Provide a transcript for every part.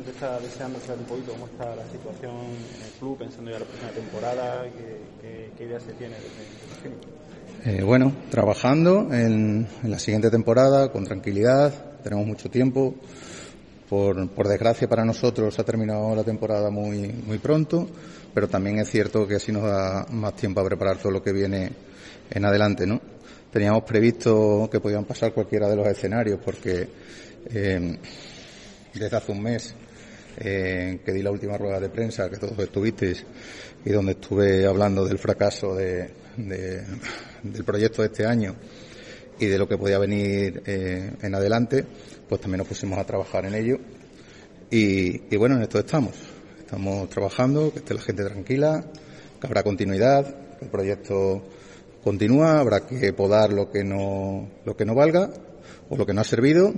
gente está deseando saber un poquito cómo está la situación en el club, pensando ya la próxima temporada, qué, ideas se tiene eh, bueno, trabajando en, en, la siguiente temporada con tranquilidad, tenemos mucho tiempo. Por, por, desgracia para nosotros ha terminado la temporada muy, muy pronto, pero también es cierto que así nos da más tiempo a preparar todo lo que viene en adelante, ¿no? Teníamos previsto que podían pasar cualquiera de los escenarios porque eh, desde hace un mes eh, que di la última rueda de prensa que todos estuvisteis y donde estuve hablando del fracaso de, del proyecto de este año y de lo que podía venir eh, en adelante, pues también nos pusimos a trabajar en ello. Y, y, bueno, en esto estamos. Estamos trabajando, que esté la gente tranquila, que habrá continuidad, que el proyecto continúa, habrá que podar lo que no, lo que no valga, o lo que no ha servido,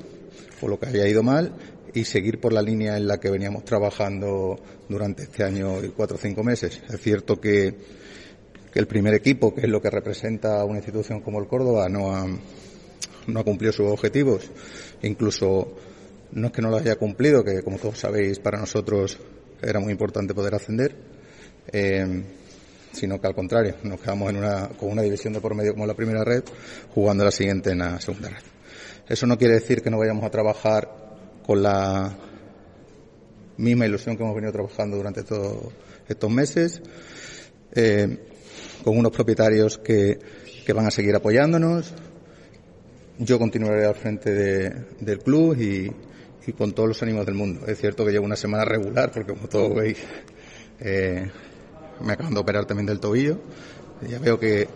o lo que haya ido mal, y seguir por la línea en la que veníamos trabajando durante este año y cuatro o cinco meses. Es cierto que, el primer equipo, que es lo que representa una institución como el Córdoba, no ha, no cumplido sus objetivos. Incluso no es que no los haya cumplido, que como todos sabéis, para nosotros era muy importante poder ascender. Eh, sino que al contrario, nos quedamos en una, con una división de por medio como la primera red, jugando la siguiente en la segunda red. Eso no quiere decir que no vayamos a trabajar con la misma ilusión que hemos venido trabajando durante todos estos meses, eh, con unos propietarios que, que, van a seguir apoyándonos. Yo continuaré al frente de, del club y, y, con todos los ánimos del mundo. Es cierto que llevo una semana regular, porque como todos veis, eh, me acaban de operar también del tobillo. Ya veo que,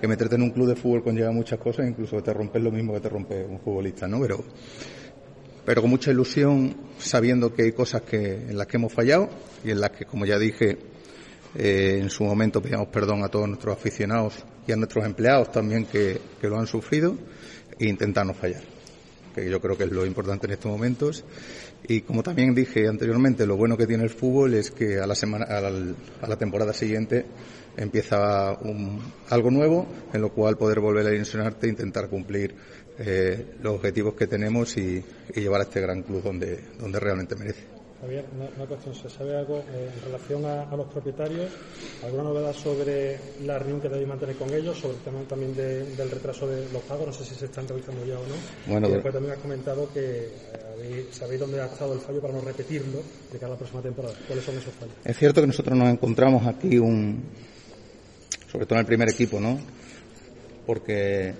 que meterte en un club de fútbol conlleva muchas cosas, incluso que te rompes lo mismo que te rompe un futbolista, ¿no? Pero, pero con mucha ilusión, sabiendo que hay cosas que, en las que hemos fallado y en las que, como ya dije, eh, en su momento pedíamos perdón a todos nuestros aficionados y a nuestros empleados también que, que lo han sufrido e intentar no fallar, que yo creo que es lo importante en estos momentos. Y como también dije anteriormente, lo bueno que tiene el fútbol es que a la semana, a la, a la temporada siguiente empieza un, algo nuevo en lo cual poder volver a ilusionarte e intentar cumplir eh, los objetivos que tenemos y, y, llevar a este gran club donde, donde realmente merece. Javier, una, una cuestión, ¿se sabe algo eh, en relación a, a, los propietarios? ¿Alguna novedad sobre la reunión que debéis mantener con ellos? Sobre el tema también de, del retraso de los pagos, no sé si se están realizando ya o no. Bueno, y después también has comentado que eh, sabéis dónde ha estado el fallo para no repetirlo de cara a la próxima temporada. ¿Cuáles son esos fallos? Es cierto que nosotros nos encontramos aquí un, sobre todo en el primer equipo, ¿no? Porque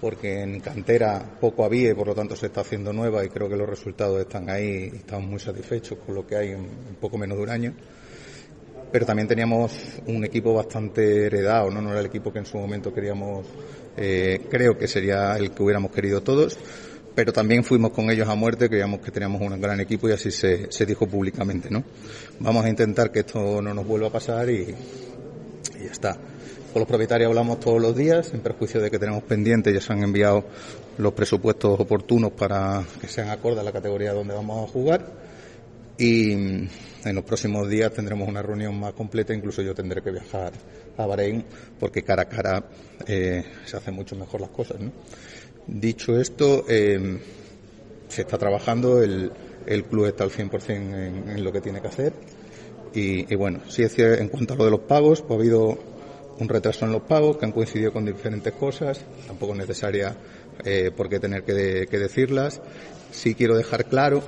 porque en cantera poco había y por lo tanto se está haciendo nueva y creo que los resultados están ahí y estamos muy satisfechos con lo que hay en, poco menos de un año. Pero también teníamos un equipo bastante heredado, ¿no? No era el equipo que en su momento queríamos, eh, creo que sería el que hubiéramos querido todos, pero también fuimos con ellos a muerte, creíamos que teníamos un gran equipo y así se, dijo públicamente, ¿no? Vamos a intentar que esto no nos vuelva a pasar y ya está. Con los propietarios hablamos todos los días, en perjuicio de que tenemos pendientes, ya se han enviado los presupuestos oportunos para que sean acordes a la categoría donde vamos a jugar. Y en los próximos días tendremos una reunión más completa, incluso yo tendré que viajar a Bahrein, porque cara a cara eh, se hacen mucho mejor las cosas. ¿no? Dicho esto, eh, se está trabajando, el, el, club está al 100% en, en lo que tiene que hacer. Y, bueno, sí en cuanto a lo de los pagos, pues ha habido un retraso en los pagos que han coincidido con diferentes cosas, tampoco es necesaria eh, por qué tener que, de, que, decirlas. Sí quiero dejar claro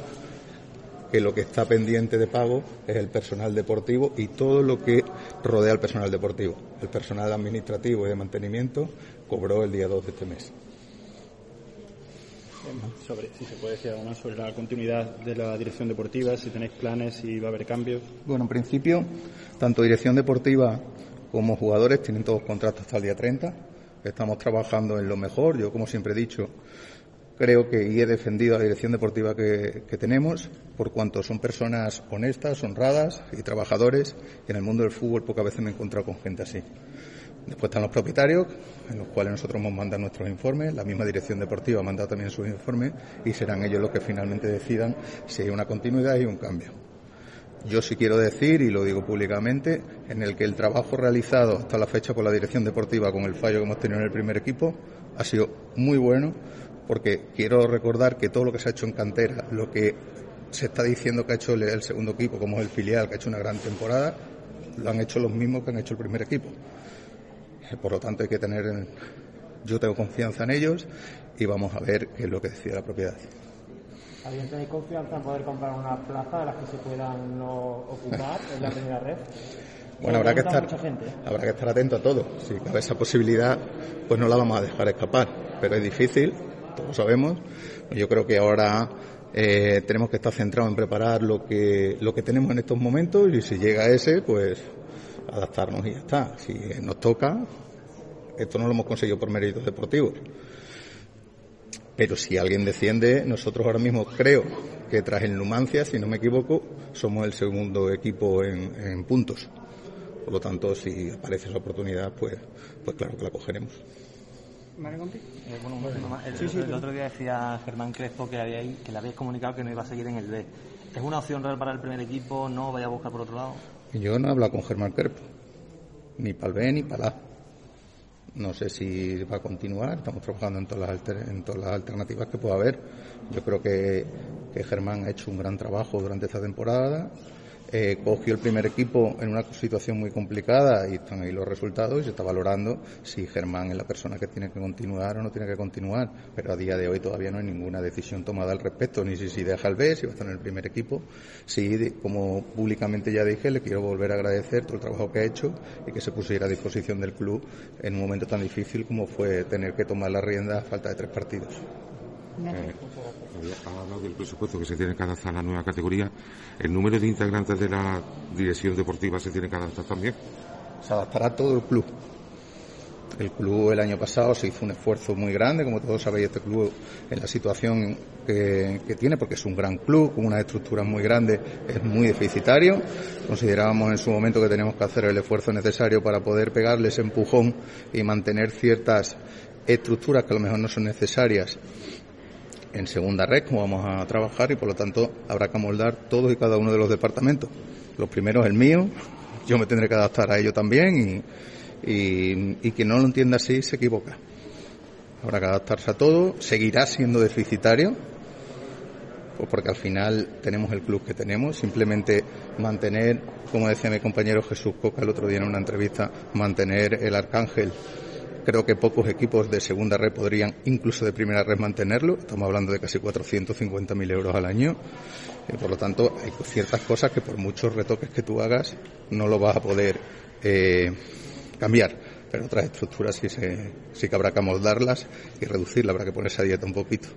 que lo que está pendiente de pago es el personal deportivo y todo lo que rodea al personal deportivo. El personal administrativo y de mantenimiento cobró el día 2 de este mes. Sobre, si se puede decir algo más sobre la continuidad de la dirección deportiva, si tenéis planes, si va a haber cambios. Bueno, en principio, tanto dirección deportiva como jugadores tienen todos contratos hasta el día 30. Estamos trabajando en lo mejor. Yo, como siempre he dicho, creo que y he defendido la dirección deportiva que, que, tenemos, por cuanto son personas honestas, honradas y trabajadores. Y en el mundo del fútbol pocas veces me he encontrado con gente así. Después están los propietarios, en los cuales nosotros hemos mandado nuestros informes, la misma dirección deportiva ha mandado también sus informes y serán ellos los que finalmente decidan si hay una continuidad y un cambio. Yo sí quiero decir, y lo digo públicamente, en el que el trabajo realizado hasta la fecha por la dirección deportiva con el fallo que hemos tenido en el primer equipo ha sido muy bueno, porque quiero recordar que todo lo que se ha hecho en cantera, lo que se está diciendo que ha hecho el segundo equipo, como es el filial, que ha hecho una gran temporada, lo han hecho los mismos que han hecho el primer equipo. Por lo tanto, hay que tener, yo tengo confianza en ellos y vamos a ver qué es lo que decide la propiedad. ¿Alguien tenéis confianza en poder comprar una plaza de las que se puedan ocupar en la primera red? Bueno, habrá que, estar, habrá que estar atento a todo. Si cabe esa posibilidad, pues no la vamos a dejar escapar. Pero es difícil, todos sabemos. Yo creo que ahora eh, tenemos que estar centrados en preparar lo que, lo que tenemos en estos momentos y si llega ese, pues adaptarnos y ya está. Si nos toca, esto no lo hemos conseguido por méritos deportivos. Pero si alguien desciende, nosotros ahora mismo creo que tras el Numancia, si no me equivoco, somos el segundo equipo en puntos. Por lo tanto, si aparece esa oportunidad, pues, pues claro que la cogeremos. Eh, el, otro día decía Germán Crespo que, había, que le habéis comunicado que no iba a seguir en el B. ¿Es una opción real para el primer equipo? ¿No vaya a buscar por otro lado? Yo no he hablado con Germán Crespo, ni para el B ni para el A. No sé si va a continuar, estamos trabajando en todas las, en todas las alternativas que pueda haber. Yo creo que, que Germán ha hecho un gran trabajo durante esta temporada eh, cogió el primer equipo en una situación muy complicada y están ahí los resultados y se está valorando si Germán es la persona que tiene que continuar o no tiene que continuar. Pero a día de hoy todavía no hay ninguna decisión tomada al respecto, ni si, si deja el B, si va a estar en el primer equipo. Sí, como públicamente ya dije, le quiero volver a agradecer todo el trabajo que ha hecho y que se pusiera a disposición del club en un momento tan difícil como fue tener que tomar la rienda a falta de tres partidos. Eh, ha hablado del presupuesto que se tiene que adaptar a la nueva categoría. ¿El número de integrantes de la dirección deportiva se tiene que adaptar también? Se adaptará todo el club. El club el año pasado se hizo un esfuerzo muy grande, como todos sabéis, este club en la situación que, que, tiene, porque es un gran club, con unas estructuras muy grandes, es muy deficitario. Considerábamos en su momento que teníamos que hacer el esfuerzo necesario para poder pegarle ese empujón y mantener ciertas estructuras que a lo mejor no son necesarias en segunda red, como vamos a trabajar, y por lo tanto habrá que amoldar todos y cada uno de los departamentos. Los primeros el mío, yo me tendré que adaptar a ello también y, y, quien no lo entienda así se equivoca. Habrá que adaptarse a todo, seguirá siendo deficitario, pues porque al final tenemos el club que tenemos, simplemente mantener, como decía mi compañero Jesús Coca el otro día en una entrevista, mantener el arcángel Creo que pocos equipos de segunda red podrían, incluso de primera red, mantenerlo. Estamos hablando de casi 450.000 euros al año. Y por lo tanto, hay ciertas cosas que por muchos retoques que tú hagas, no lo vas a poder eh, cambiar. Pero otras estructuras sí, se, sí que habrá que amoldarlas y reducirlas, habrá que ponerse a dieta un poquito.